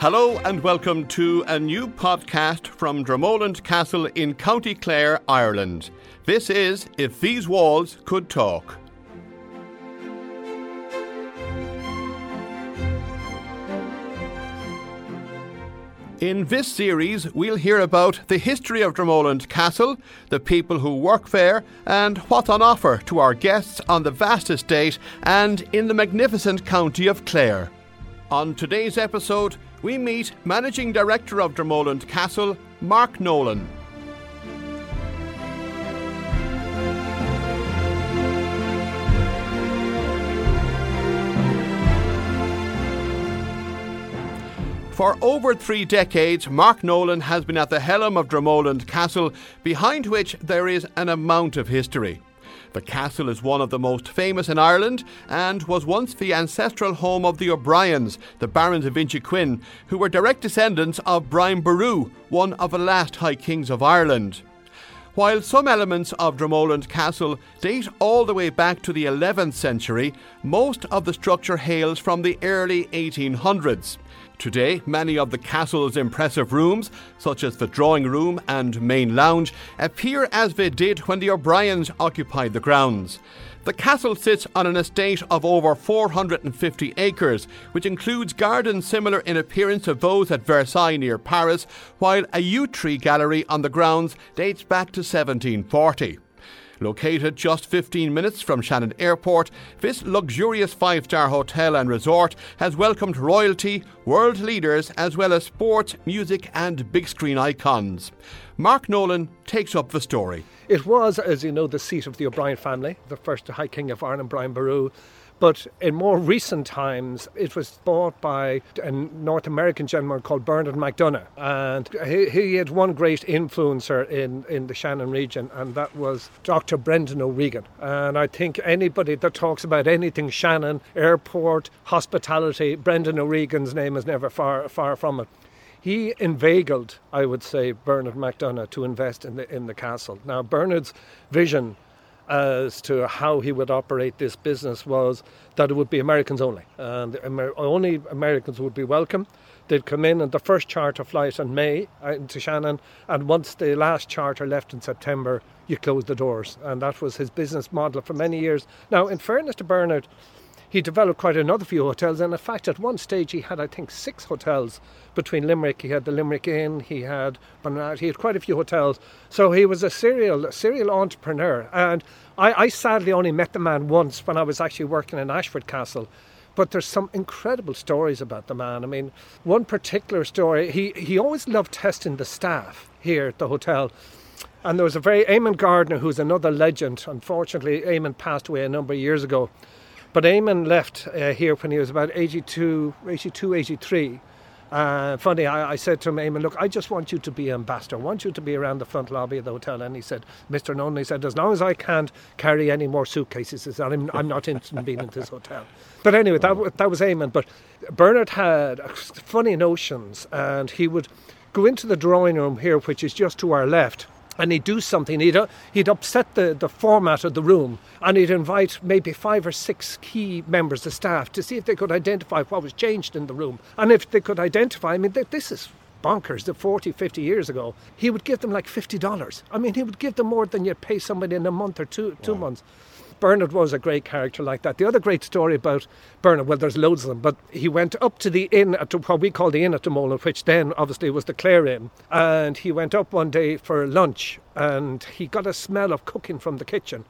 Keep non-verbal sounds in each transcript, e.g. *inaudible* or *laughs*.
Hello and welcome to a new podcast from Dromoland Castle in County Clare, Ireland. This is If These Walls Could Talk. In this series, we'll hear about the history of Dromoland Castle, the people who work there, and what's on offer to our guests on the vast estate and in the magnificent county of Clare. On today's episode, we meet Managing Director of Dromoland Castle, Mark Nolan. For over three decades, Mark Nolan has been at the helm of Dromoland Castle, behind which there is an amount of history. The castle is one of the most famous in Ireland and was once the ancestral home of the O'Briens, the Barons of Inchiquin, who were direct descendants of Brian Boru, one of the last High Kings of Ireland. While some elements of Dromoland Castle date all the way back to the 11th century, most of the structure hails from the early 1800s. Today, many of the castle's impressive rooms, such as the drawing room and main lounge, appear as they did when the O'Briens occupied the grounds. The castle sits on an estate of over 450 acres, which includes gardens similar in appearance to those at Versailles near Paris, while a yew tree gallery on the grounds dates back to 1740. Located just 15 minutes from Shannon Airport, this luxurious five star hotel and resort has welcomed royalty, world leaders, as well as sports, music, and big screen icons. Mark Nolan takes up the story. It was, as you know, the seat of the O'Brien family, the first High King of Ireland, Brian Boru. But in more recent times, it was bought by a North American gentleman called Bernard McDonough. And he, he, had one great influencer in, in the Shannon region, and that was Dr. Brendan O'Regan. And I think anybody that talks about anything Shannon, airport, hospitality, Brendan O'Regan's name is never far, far from it he inveigled, I would say, Bernard McDonough to invest in the in the castle. Now, Bernard's vision as to how he would operate this business was that it would be Americans only, and Amer- only Americans would be welcome. They'd come in on the first charter flight in May uh, into Shannon, and once the last charter left in September, you closed the doors, and that was his business model for many years. Now, in fairness to Bernard, he developed quite another few hotels, and in fact, at one stage he had, I think, six hotels between Limerick. He had the Limerick Inn, he had Bernard, he had quite a few hotels. So he was a serial, serial entrepreneur. And I, I sadly only met the man once when I was actually working in Ashford Castle but there's some incredible stories about the man. I mean, one particular story, he, he always loved testing the staff here at the hotel. And there was a very, Eamon Gardner, who's another legend. Unfortunately, Eamon passed away a number of years ago. But Eamon left uh, here when he was about 82, 82 83. Uh, funny, I, I, said to him, Eamon, look, I just want you to be ambassador. I want you to be around the front lobby of the hotel. And he said, Mr. Nolan, he said, as long as I can't carry any more suitcases, I'm, I'm not interested in being in this hotel. But anyway, that, that was Eamon. But Bernard had funny notions, and he would go into the drawing room here, which is just to our left and he'd do something. He'd, uh, he'd upset the, the format of the room and he'd invite maybe five or six key members of staff to see if they could identify what was changed in the room. And if they could identify, I mean, this is bonkers that 40, 50 years ago, he would give them like $50. I mean, he would give them more than you'd pay somebody in a month or two, two wow. months. Bernard was a great character like that. The other great story about Bernard, well, there's loads of them, but he went up to the inn, at what we call the inn at the moment, which then obviously was the Clare Inn, and he went up one day for lunch, and he got a smell of cooking from the kitchen.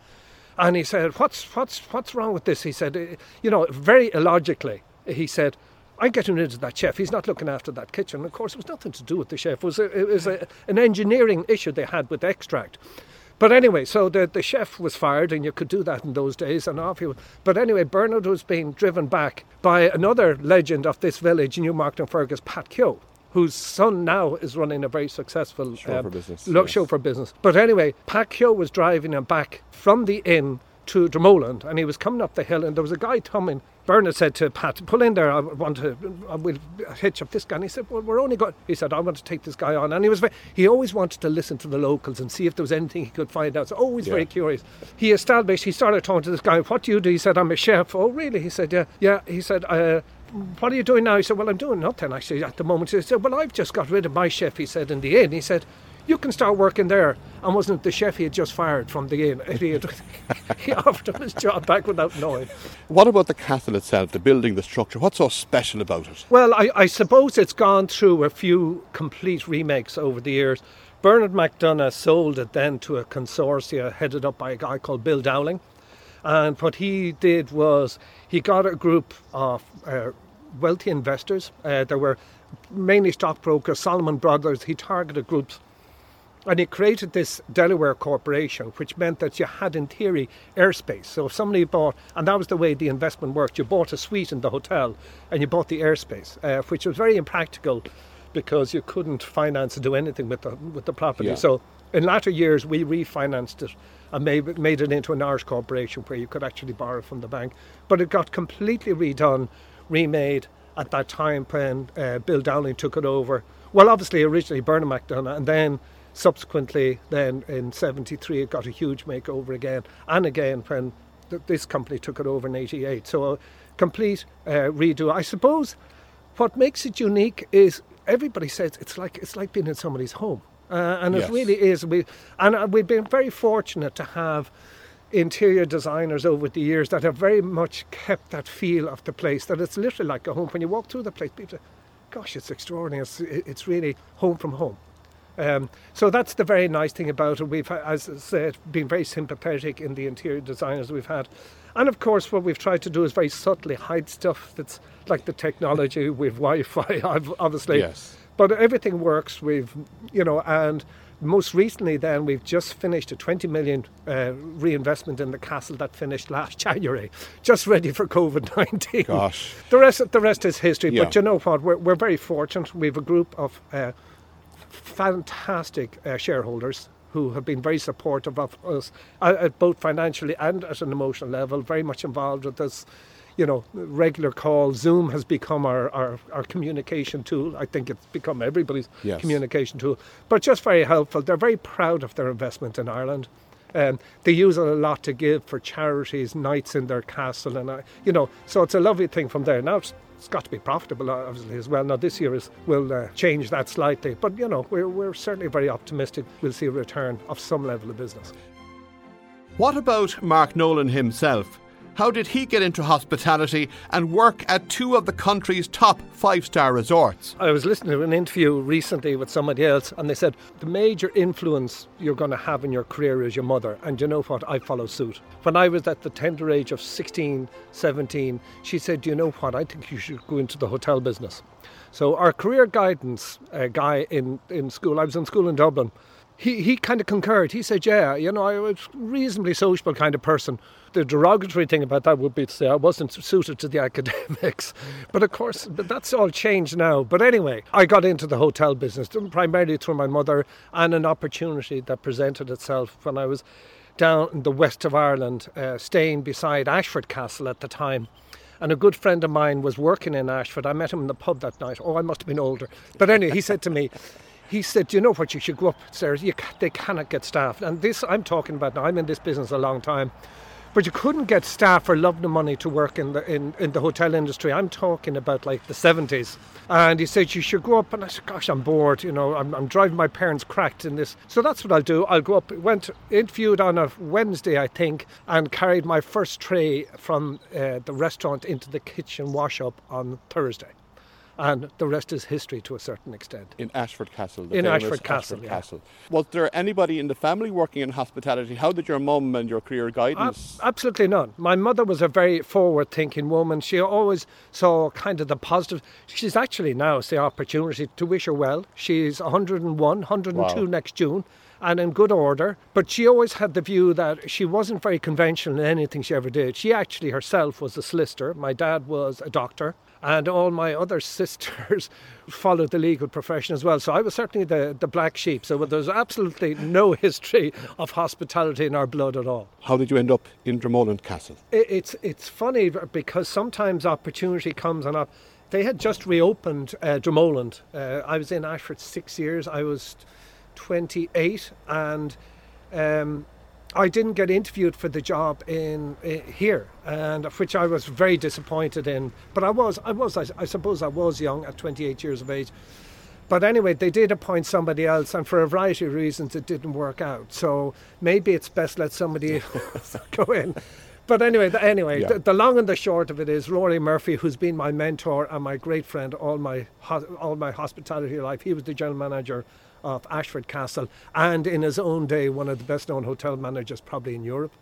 And he said, "What's what's what's wrong with this?" He said, eh, "You know, very illogically." He said, I'm getting rid of that chef. He's not looking after that kitchen. Of course, it was nothing to do with the chef. It was, a, it was a, an engineering issue they had with the extract. But anyway, so the, the chef was fired, and you could do that in those days, and off he went. But anyway, Bernard was being driven back by another legend of this village, Newmarket Fergus, Pat Keogh whose son now is running a very successful show um, for business. Look, yes. show for business. But anyway, Pat Keogh was driving him back from the inn to Dromoland and he was coming up the hill and there was a guy coming. Bernard said to Pat, pull in there, I want to, I will hitch up this guy. And he said, well, we're only going, he said, I want to take this guy on. And he was very, he always wanted to listen to the locals and see if there was anything he could find out. So always yeah. very curious. He established, he started talking to this guy, what do you do? He said, I'm a chef. Oh, really? He said, yeah. Yeah. He said, uh, what are you doing now? He said, well, I'm doing nothing actually at the moment. He said, well, I've just got rid of my chef, he said, in the inn. He said, you can start working there. And wasn't the chef he had just fired from the inn? *laughs* He, had, *laughs* he offered him his job back without knowing. What about the castle itself, the building, the structure? What's so special about it? Well, I, I suppose it's gone through a few complete remakes over the years. Bernard McDonough sold it then to a consortia headed up by a guy called Bill Dowling. And what he did was he got a group of uh, wealthy investors. Uh, there were mainly stockbrokers, Salomon Brothers. He targeted groups and he created this Delaware corporation, which meant that you had, in theory, airspace. So if somebody bought, and that was the way the investment worked, you bought a suite in the hotel and you bought the airspace, uh, which was very impractical because you couldn't finance and do anything with the, with the property. Yeah. So in latter years, we refinanced it and made, made it into an Irish corporation where you could actually borrow from the bank. But it got completely redone, remade at that time when uh, Bill Dowling took it over. Well, obviously, originally Bernard McDonough, and then Subsequently, then in 73, it got a huge makeover again, and again when th- this company took it over in 88. So a complete uh, redo. I suppose what makes it unique is everybody says it's like it's like being in somebody's home, uh, and yes. it really is. We and uh, we've been very fortunate to have interior designers over the years that have very much kept that feel of the place. That it's literally like a home. When you walk through the place, people say, "Gosh, it's extraordinary. It's, it's really home from home." Um, so that's the very nice thing about it. We've, as I said, been very sympathetic in the interior designers we've had. And of course, what we've tried to do is very subtly hide stuff that's like the technology with Wi Fi, *laughs* obviously. Yes. But everything works. We've, you know, and most recently, then we've just finished a 20 million uh, reinvestment in the castle that finished last *laughs* January, just ready for COVID 19. Gosh. The rest, the rest is history. Yeah. But you know what? We're, we're very fortunate. We have a group of uh, fantastic uh, shareholders who have been very supportive of us, uh, both financially and at an emotional level, very much involved with us. You know, regular call. Zoom has become our, our, our communication tool. I think it's become everybody's yes. communication tool, but just very helpful. They're very proud of their investment in Ireland. Um, they use it a lot to give for charities, nights in their castle, and uh, you know, so it's a lovely thing from there. Now it's got to be profitable, obviously, as well. Now, this year is, will uh, change that slightly, but you know, we're, we're certainly very optimistic we'll see a return of some level of business. What about Mark Nolan himself? How did he get into hospitality and work at two of the country's top five star resorts? I was listening to an interview recently with somebody else, and they said the major influence you're going to have in your career is your mother. And you know what? I follow suit. When I was at the tender age of 16, 17, she said, Do You know what? I think you should go into the hotel business. So, our career guidance uh, guy in, in school, I was in school in Dublin he, he kind of concurred. He said, Yeah, you know, I was a reasonably sociable kind of person. The derogatory thing about that would be to say I wasn't suited to the academics. *laughs* But of course, that's all changed now. But anyway, I got into the hotel business primarily through my mother and an opportunity that presented itself when I was down in the west of Ireland, uh, staying beside Ashford Castle at the time and a good friend of mine was working in Ashford. I met him in the pub that night. Oh, I must have been older. But anyway, he said to me, he said, "Do you know what, you should go upstairs. You, they cannot get staff. And this, I'm talking about now, I'm in this business a long time. But you couldn't get staff for love nor money to work in the in, in the hotel industry. I'm talking about like the 70s. And he said, You should go up. And I said, Gosh, I'm bored. You know, I'm, I'm driving my parents cracked in this. So that's what I'll do. I'll go up. Went interviewed on a Wednesday, I think, and carried my first tray from uh, the restaurant into the kitchen wash up on Thursday and the rest is history to a certain extent. In Ashford Castle. in Ashford Castle. Ashford yeah. Castle. Was there anybody in the family working in hospitality? How did your mum and your career guidance? Uh, absolutely none. My mother was a very forward-thinking woman. She always saw kind of the positive. She's actually now the opportunity to wish her well. She's 101, 102 wow. next June and in good order. But she always had the view that she wasn't very conventional in anything she ever did. She actually herself was a solicitor. My dad was a doctor and all my other *laughs* sisters followed the legal profession as well. So I was certainly the, the black sheep. So there's absolutely no *laughs* history of hospitality in our blood at all. How did you end up in Dromoland Castle? It, it's it's funny because sometimes opportunity comes and up. They had just reopened uh, Dromoland. Uh, I was in Ashford six years. I was 28 and. Um, I didn't get interviewed for the job in uh, here, and which I was very disappointed in. But I was, I was, I, I, suppose, I was young at 28 years of age. But anyway, they did appoint somebody else, and for a variety of reasons, it didn't work out. So maybe it's best let somebody *laughs* go in. But anyway, the, anyway, yeah. the, the, long and the short of it is Rory Murphy, who's been my mentor and my great friend all my all my hospitality life. He was the general manager of Ashford Castle, and in his own day, one of the best known hotel managers probably in Europe.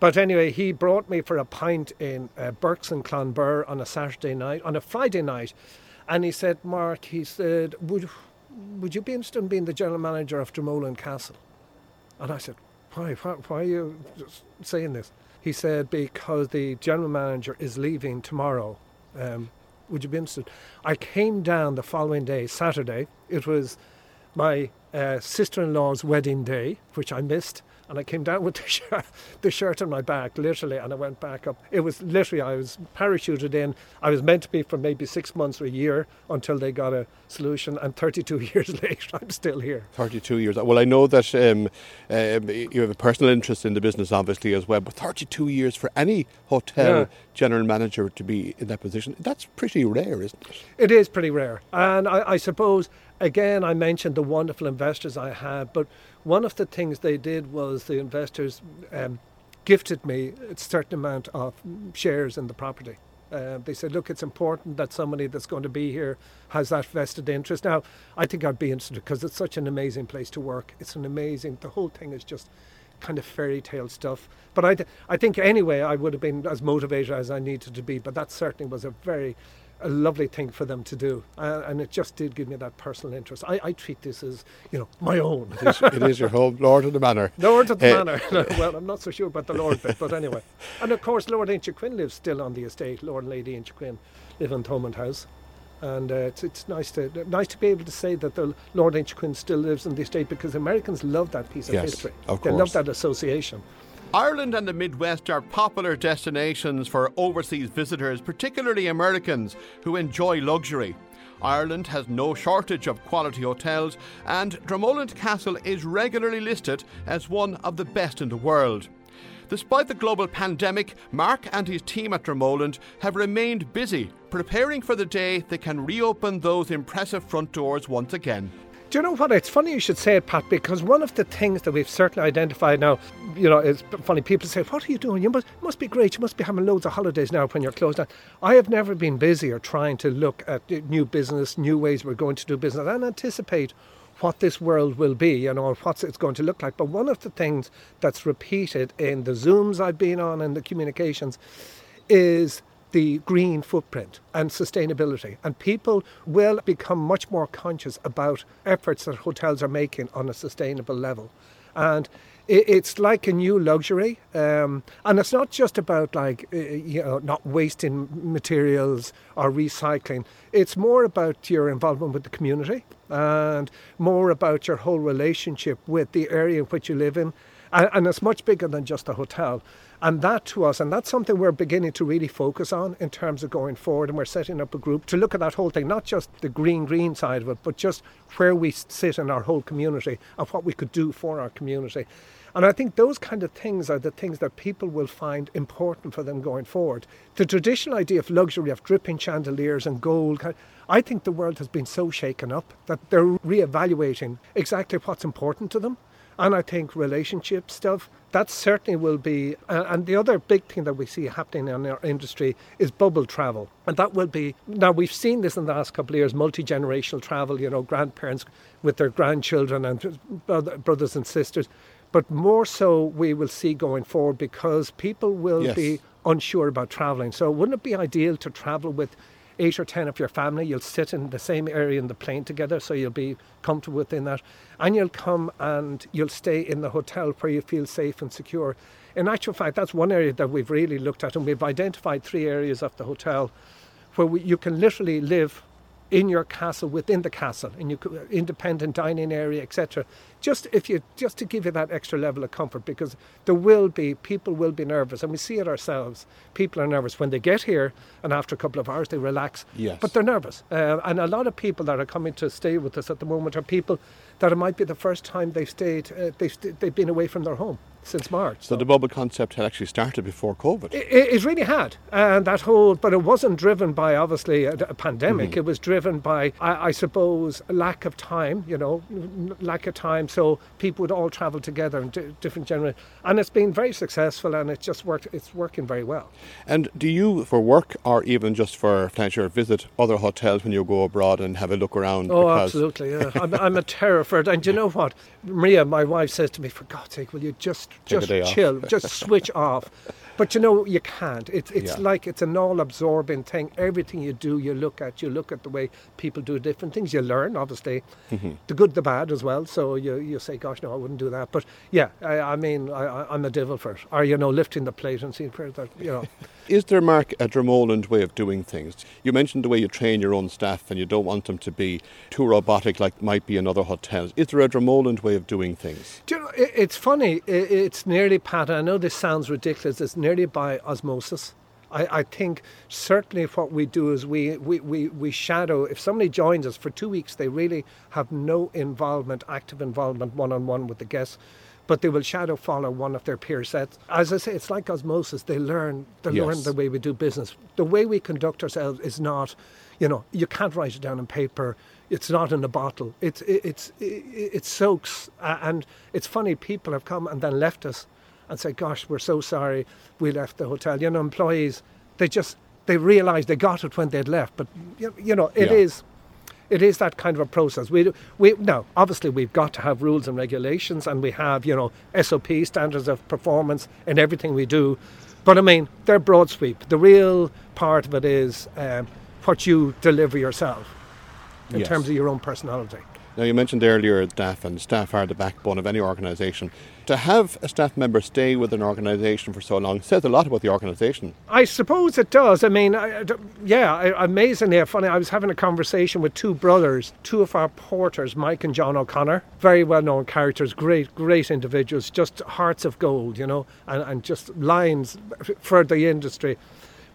But anyway, he brought me for a pint in uh, and Clonbur on a Saturday night, on a Friday night, and he said, Mark, he said, would, would you be interested in being the general manager of Dromoland Castle? And I said, why, why, why are you saying this? He said, because the general manager is leaving tomorrow. Um, would you be interested? I came down the following day, Saturday. It was my uh, sister in law's wedding day, which I missed. And I came down with the *laughs* shirt, the shirt on my back, literally, and I went back up. It was literally, I was parachuted in. I was meant to be for maybe six months or a year until they got a solution. And 32 *laughs* years later, I'm still here. 32 years. Well, I know that um, um, you have a personal interest in the business, obviously, as well. But 32 years for any hotel yeah. general manager to be in that position, that's pretty rare, isn't it? It is pretty rare. And I, I suppose again, I mentioned the wonderful investors I have, but one of the things they did was the investors um, gifted me a certain amount of shares in the property. Uh, they said, look, it's important that somebody that's going to be here has that vested interest. Now, I think I'd be interested because it's such an amazing place to work. It's an amazing, the whole thing is just kind of fairy tale stuff. But I, th- I think anyway, I would have been as motivated as I needed to be. But that certainly was a very a lovely thing for them to do, uh, and it just did give me that personal interest. I, I treat this as you know my own. it, is, it is your home, Lord of the Manor. *laughs* Lord of the uh, Manor. *laughs* well, I'm not so sure about the Lord bit, but anyway. And of course, Lord Inchiquin lives still on the estate. Lord and Lady Inchiquin live in Thomond House. And uh, it's, it's nice to nice to be able to say that the Lord Inchiquin still lives in the estate because Americans love that piece of yes, history. Of they love that association. Ireland and the Midwest are popular destinations for overseas visitors, particularly Americans who enjoy luxury. Ireland has no shortage of quality hotels, and Dromoland Castle is regularly listed as one of the best in the world. Despite the global pandemic, Mark and his team at Dromoland have remained busy, preparing for the day they can reopen those impressive front doors once again. Do you know what? It's funny you should say it, Pat, because one of the things that we've certainly identified now, you know, it's funny. People say, "What are you doing? You must must be great. You must be having loads of holidays now when you're closed down." I have never been busier trying to look at new business, new ways we're going to do business, and anticipate what this world will be, you know, what it's going to look like. But one of the things that's repeated in the Zooms I've been on and the communications is the green footprint and sustainability. And people will become much more conscious about efforts that hotels are making on a sustainable level. And it's like a new luxury, um, and it's not just about like you know not wasting materials or recycling. It's more about your involvement with the community and more about your whole relationship with the area in which you live in, and, and it's much bigger than just a hotel. And that to us, and that's something we're beginning to really focus on in terms of going forward. And we're setting up a group to look at that whole thing, not just the green, green side of it, but just where we sit in our whole community and what we could do for our community. And I think those kind of things are the things that people will find important for them going forward. The traditional idea of luxury, of dripping chandeliers and gold, I think the world has been so shaken up that they're re-evaluating exactly what's important to them. And I think relationship stuff, that certainly will be. Uh, and the other big thing that we see happening in our industry is bubble travel. And that will be. Now, we've seen this in the last couple of years multi generational travel, you know, grandparents with their grandchildren and brothers and sisters. But more so, we will see going forward because people will yes. be unsure about travelling. So, wouldn't it be ideal to travel with eight or ten of your family. You'll sit in the same area in the plane together, so you'll be comfortable within that. And you'll come and you'll stay in the hotel where you feel safe and secure. In actual fact, that's one area that we've really looked at, and we've identified three areas of the hotel where we, you can literally live in your castle within the castle in your independent dining area etc just if you just to give you that extra level of comfort because there will be people will be nervous and we see it ourselves. People are nervous. When they get here and after a couple of hours they relax. Yes. but they're nervous. Uh, and a lot of people that are coming to stay with us at the moment are people that it might be the first time they've stayed uh, they've, st- they've been away from their home since March. So, so, the bubble concept had actually started before COVID. It, it really had, and that whole, but it wasn't driven by obviously a, a pandemic. Mm-hmm. It was driven by, I, I, suppose, lack of time. You know, lack of time. So people would all travel together in d- different generations, and it's been very successful, and it just worked. It's working very well. And do you, for work or even just for pleasure, visit other hotels when you go abroad and have a look around? Oh, absolutely. Yeah, I'm, I'm a terror for it. And you know what, Maria, my wife says to me, "For God's sake, will you just just chill, just switch off. *laughs* But you know, you can't. It's it's yeah. like it's an all-absorbing thing. Everything you do, you look at. You look at the way people do different things. You learn, obviously, mm-hmm. the good, the bad as well. So you you say, "Gosh, no, I wouldn't do that." But yeah, I, I mean, I, am a devil for it. Or you know, lifting the plate and seeing that you know. *laughs* Is there, Mark, a way of doing things? You mentioned the way you train your own staff, and you don't want them to be too robotic, like might be in other hotels. Is there a Dromoland way of doing things? Do you know, it's funny. It's nearly, Pat. I know this sounds ridiculous. It's nearly by osmosis. I, I, think certainly what we do is we, we, we, we shadow. If somebody joins us for two weeks, they really have no involvement, active involvement one on one with the guests, but they will shadow follow one of their peer sets. As I say, it's like osmosis. They learn, they yes. learn the way we do business. The way we conduct ourselves is not, you know, you can't write it down on paper. It's not in a bottle. It's, it, it's, it, it soaks. And it's funny, people have come and then left us and say, "Gosh, we're so sorry, we left the hotel." You know, employees they just they realise they got it when they'd left, but you know, it yeah. is it is that kind of a process. We we now obviously we've got to have rules and regulations, and we have you know SOP standards of performance in everything we do. But I mean, they're broad sweep. The real part of it is um, what you deliver yourself in yes. terms of your own personality. Now, you mentioned earlier staff, and staff are the backbone of any organisation. To have a staff member stay with an organisation for so long says a lot about the organisation. I suppose it does. I mean, I, yeah, amazingly funny. I was having a conversation with two brothers, two of our porters, Mike and John O'Connor, very well known characters, great, great individuals, just hearts of gold, you know, and, and just lions for the industry.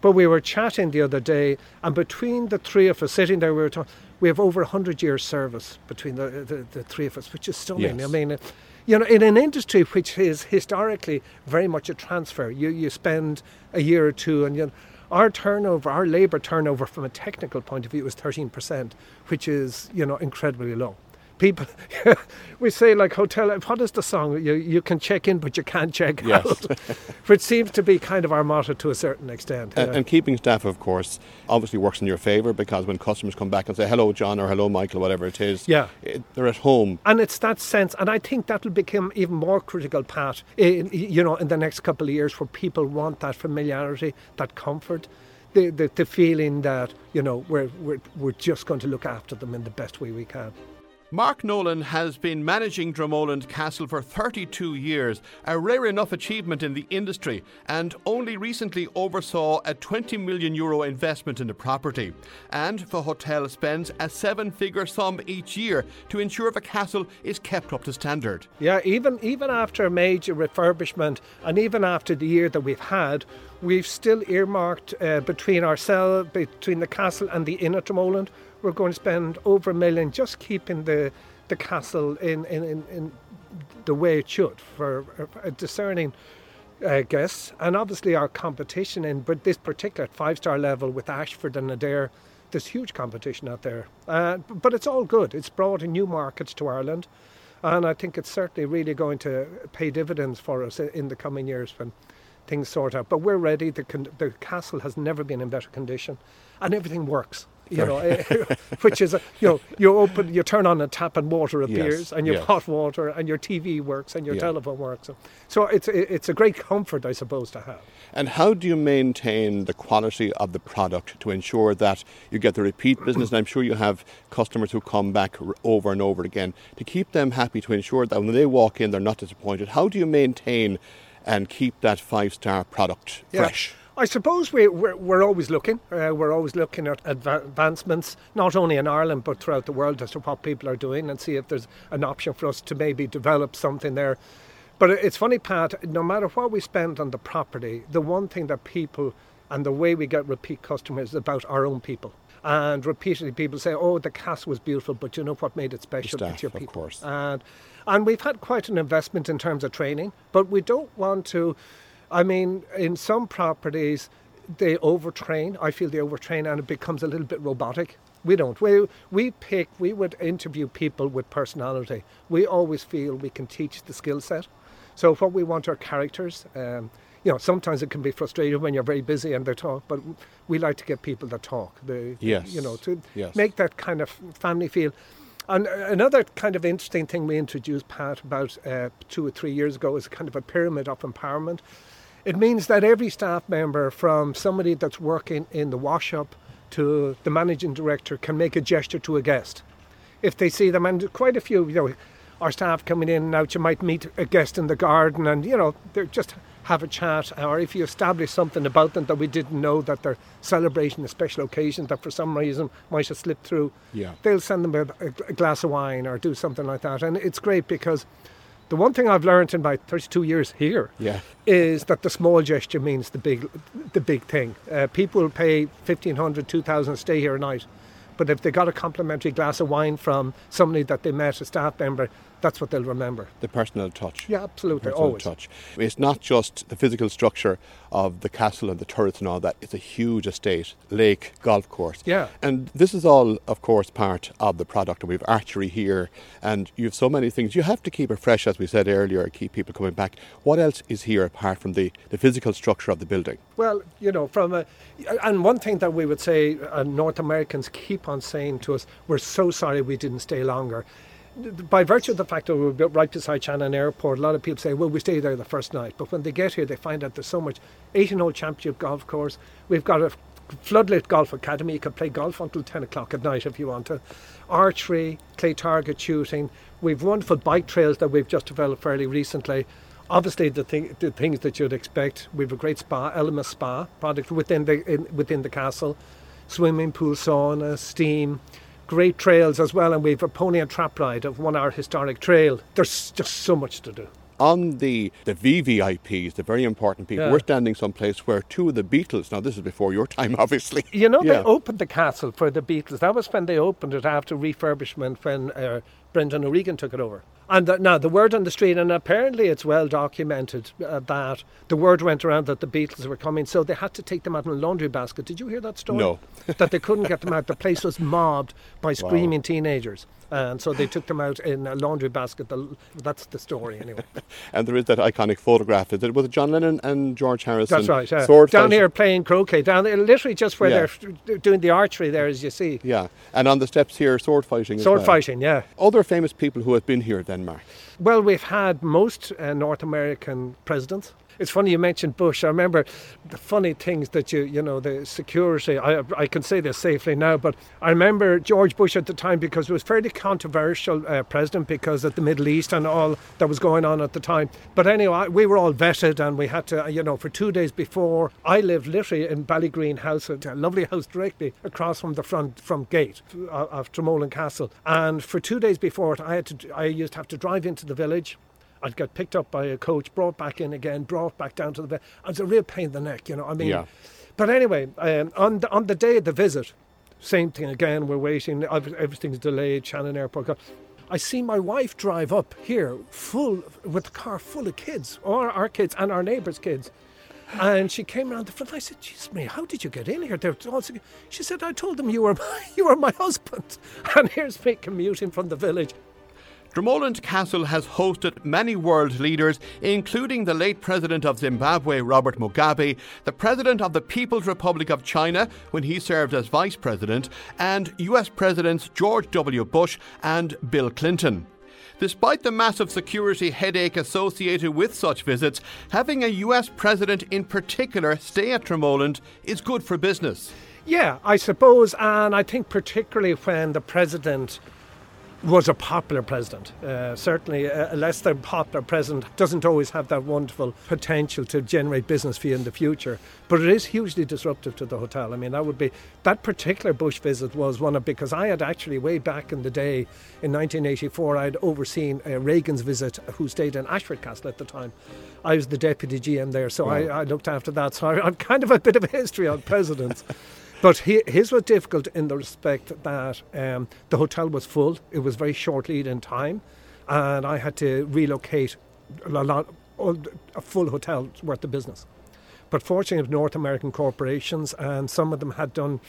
But we were chatting the other day, and between the three of us sitting there, we were talking we have over 100 years service between the, the, the three of us, which is stunning. Yes. I mean, uh, you know, in an industry which is historically very much a transfer, you, you spend a year or two and you know, our turnover, our labour turnover from a technical point of view is 13%, which is, you know, incredibly low people *laughs* we say like hotel what is the song you you can check in but you can't check yes. out *laughs* which seems to be kind of our motto to a certain extent and, yeah. and keeping staff of course obviously works in your favor because when customers come back and say hello john or hello michael whatever it is yeah it, they're at home and it's that sense and i think that'll become even more critical part in, you know in the next couple of years where people want that familiarity that comfort the, the, the feeling that you know we're, we're, we're just going to look after them in the best way we can Mark Nolan has been managing Dromoland Castle for 32 years, a rare enough achievement in the industry, and only recently oversaw a 20 million euro investment in the property. And the hotel spends a seven figure sum each year to ensure the castle is kept up to standard. Yeah, even, even after a major refurbishment and even after the year that we've had, we've still earmarked uh, between ourselves, between the castle and the inn at Dromoland, we're going to spend over a million just keeping the the castle in, in, in, in the way it should for a discerning uh, guests. And obviously, our competition in but this particular five star level with Ashford and Adair, there's huge competition out there. Uh, but it's all good. It's brought in new markets to Ireland. And I think it's certainly really going to pay dividends for us in the coming years when things sort out. But we're ready. The, con- the castle has never been in better condition and everything works. You know, eh, *laughs* which is you know you open you turn on a tap and water appears Yes, and you yes. hot water and your TV works and your Yeah. telephone works. So it's it's a great comfort I suppose to have. And how do you maintain the quality of the product to ensure that you get the repeat business? And I'm sure you have customers who come back over and over again to keep them happy to ensure that when they walk in, they're not disappointed. How do you maintain and keep that five star product Yeah. fresh? I suppose we, we're, we're always looking. Uh, we're always looking at adva- advancements, not only in Ireland but throughout the world, as to what people are doing and see if there's an option for us to maybe develop something there. But it's funny, Pat, no matter what we spend on the property, the one thing that people and the way we get repeat customers is about our own people. And repeatedly, people say, "Oh, the cast was beautiful, but you know what made it special? staff, it's your of people." course. And and we've had quite an investment in terms of training, but we don't want to. I mean, in some properties, they overtrain. I feel they overtrain, and it becomes a little bit robotic. We don't. We we pick. We would interview people with personality. We always feel we can teach the skill set. So what we want are characters. Um, you know, sometimes it can be frustrating when you're very busy and they talk, but we like to get people that talk. They, Yes. You know, to Yes. make that kind of family feel. And another kind of interesting thing we introduced, Pat, about uh, two or three years ago is kind of a pyramid of empowerment. It means that every staff member, from somebody that's working in the wash up to the managing director, can make a gesture to a guest. If they see them, and quite a few, you know, our staff coming in and out, you might meet a guest in the garden and, you know, they're just have a chat. Or if you establish something about them that we didn't know that they're celebrating a special occasion that for some reason might have slipped through, Yeah. they'll send them a, a glass of wine or do something like that. And it's great because the one thing I've learned in my 32 years here Yeah. is that the small gesture means the big, the big thing. Uh, people will pay 1500 2000 to stay here a night. But if they got a complimentary glass of wine from somebody that they met, a staff member, that's what they'll remember. The personal touch. Yeah, absolutely, Personal always. touch. It's not just the physical structure of the castle and the turrets and all that. It's a huge estate, lake, golf course. Yeah. And this is all, of course, part of the product. And we have archery here, and you have so many things. You have to keep it fresh, as we said earlier, keep people coming back. What else is here apart from the, the physical structure of the building? Well, you know, from a, and one thing that we would say, uh, North Americans keep on saying to us, we're so sorry we didn't stay longer. By virtue of the fact that we're right beside Shannon Airport, a lot of people say, well, we stay there the first night. But when they get here, they find out there's so much 18 hole championship golf course. We've got a floodlit golf academy. You can play golf until 10 o'clock at night if you want to. Archery, clay target shooting. We've wonderful bike trails that we've just developed fairly recently. Obviously, the, thing, the things that you'd expect. We've a great spa, Elma Spa product within the in, within the castle, swimming pool, sauna, steam, great trails as well, and we've a pony and trap ride of one hour historic trail. There's just so much to do. On the, the VVIPs, the very important people, Yeah. we're standing someplace where two of the Beatles, now this is before your time, *laughs* obviously. You know, Yeah. they opened the castle for the Beatles. That was when they opened it after refurbishment when uh, Brendan O'Regan took it over. And uh, now the word on the street, and apparently it's well documented uh, that the word went around that the Beatles were coming, so they had to take them out in a laundry basket. Did you hear that story? No. *laughs* that they couldn't get them out. The place was mobbed by screaming teenagers. And so they took them out in a laundry basket. The, that's the story, anyway. *laughs* And there is that iconic photograph. Is it was John Lennon and George Harrison? That's right. Sword down here playing croquet, down there, literally just where Yeah. they're doing the archery there, as you see. Yeah, and on the steps here, sword fighting. as Sword well. fighting, yeah. Other famous people who have been here, then, Mark. Well, we've had most uh, North American presidents. It's funny you mentioned Bush. I remember the funny things that you, you know, the security. I, I can say this safely now, but I remember George Bush at the time because it was fairly controversial uh, president because of the Middle East and all that was going on at the time. But anyway, we were all vetted and we had to, you know, for two days before, I lived literally in Ballygreen House, a lovely house directly across from the front from gate of, of Dromoland Castle. And for two days before it, I had to, I used to have to drive into the village. I'd get picked up by a coach, brought back in again, brought back down to the. Bed. It was a real pain in the neck, you know. I mean, Yeah. but anyway, um, on the, on the day of the visit, same thing again. We're waiting. Everything's delayed. Shannon Airport. I see my wife drive up here, full with a car full of kids, or our kids and our neighbours' kids. And she came around the front. I said, "Jeez, me, how did you get in here?" They're all. She said, "I told them you were *laughs* my, you were my husband." *laughs* And here's me commuting from the village Dromoland Castle has hosted many world leaders, including the late President of Zimbabwe, Robert Mugabe, the President of the People's Republic of China when he served as Vice President, and US Presidents George W. Bush and Bill Clinton. Despite the massive security headache associated with such visits, having a US president in particular stay at Dromoland is good for business. Yeah, I suppose, and I think particularly when the president was a popular president. Uh, certainly, a less than popular president doesn't always have that wonderful potential to generate business for you in the future. But it is hugely disruptive to the hotel. I mean, that would be that particular Bush visit was one of because I had actually way back in the day in 1984 I had overseen uh, Reagan's visit, who stayed in Ashford Castle at the time. I was the deputy GM there, so wow. I, I, looked after that. So I, I'm kind of a bit of a history on presidents. *laughs* But he, his was difficult in the respect that um, the hotel was full. It was very short lead in time, and I had to relocate a lot, a full hotel worth of business. But fortunately, of North American corporations, and some of them had done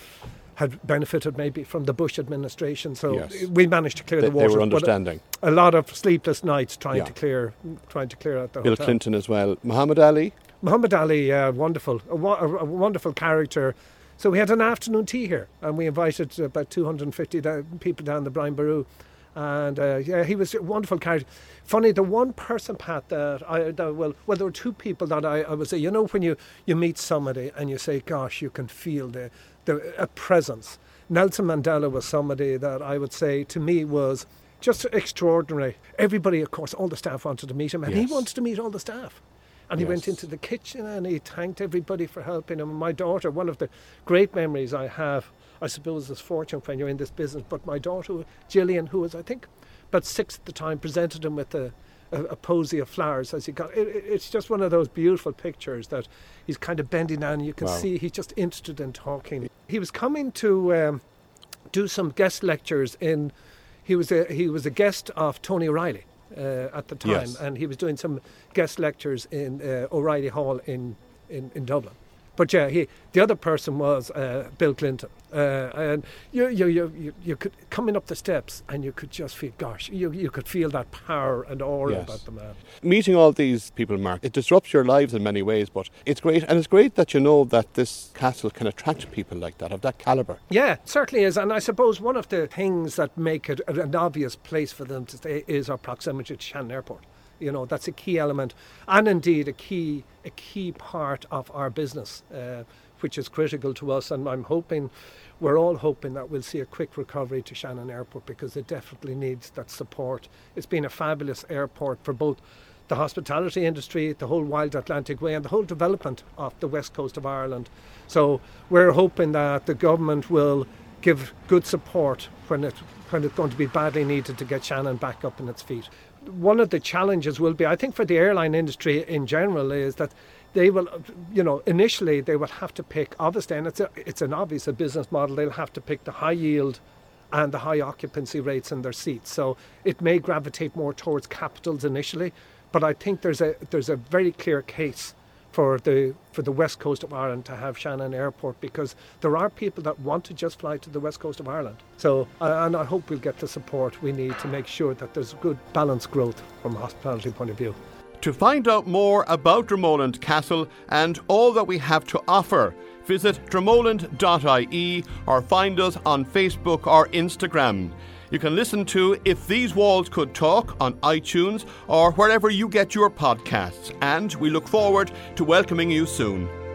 had benefited maybe from the Bush administration. So yes. we managed to clear they, the water. They were understanding. A, a, lot of sleepless nights trying yeah. to clear, trying to clear out the Bill hotel. Clinton as well. Muhammad Ali. Muhammad Ali, uh, wonderful, a, a, wonderful character. So we had an afternoon tea here, and we invited about 250 people down the Brian Boru. And uh, yeah, he was a wonderful character. Funny, the one person, Pat, that I, that, well, well, there were two people that I, I would say, you know, when you, you meet somebody and you say, gosh, you can feel the, the a presence. Nelson Mandela was somebody that I would say to me was just extraordinary. Everybody, of course, all the staff wanted to meet him, and yes. he wanted to meet all the staff. And he yes. went into the kitchen and he thanked everybody for helping him. My daughter, one of the great memories I have, I suppose, is fortune when you're in this business. But my daughter, Gillian, who was, I think, about six at the time, presented him with a, a, a posy of flowers as he got. It, it's just one of those beautiful pictures that he's kind of bending down. And you can wow. see he's just interested in talking. He was coming to um, do some guest lectures in. He was a he was a guest of Tony O'Reilly uh, at the time, yes. and he was doing some guest lectures in uh, O'Reilly Hall in, in, in Dublin. But yeah, he, the other person was uh, Bill Clinton, uh, and you, you, you, you could coming up the steps, and you could just feel, gosh, you, you could feel that power and aura yes. about the man. Meeting all these people, Mark, it disrupts your lives in many ways, but it's great, and it's great that you know that this castle can attract people like that of that caliber. Yeah, certainly is, and I suppose one of the things that make it an obvious place for them to stay is our proximity to Shannon Airport. You know, that's a key element, and indeed a key a key part of our business, uh, which is critical to us. And I'm hoping, we're all hoping that we'll see a quick recovery to Shannon Airport because it definitely needs that support. It's been a fabulous airport for both the hospitality industry, the whole Wild Atlantic Way, and the whole development of the west coast of Ireland. So we're hoping that the government will give good support when it when it's going to be badly needed to get Shannon back up on its feet one of the challenges will be, I think, for the airline industry in general, is that they will, you know, initially they will have to pick, obviously, and it's, a, it's an obvious a business model, they'll have to pick the high yield and the high occupancy rates in their seats. So it may gravitate more towards capitals initially, but I think there's a there's a very clear case for the for the west coast of Ireland to have Shannon Airport because there are people that want to just fly to the west coast of Ireland. So uh, and I hope we'll get the support we need to make sure that there's good balanced growth from a hospitality point of view. To find out more about Dromoland Castle and all that we have to offer, visit dromoland.ie or find us on Facebook or Instagram. You can listen to If These Walls Could Talk on iTunes or wherever you get your podcasts, and we look forward to welcoming you soon.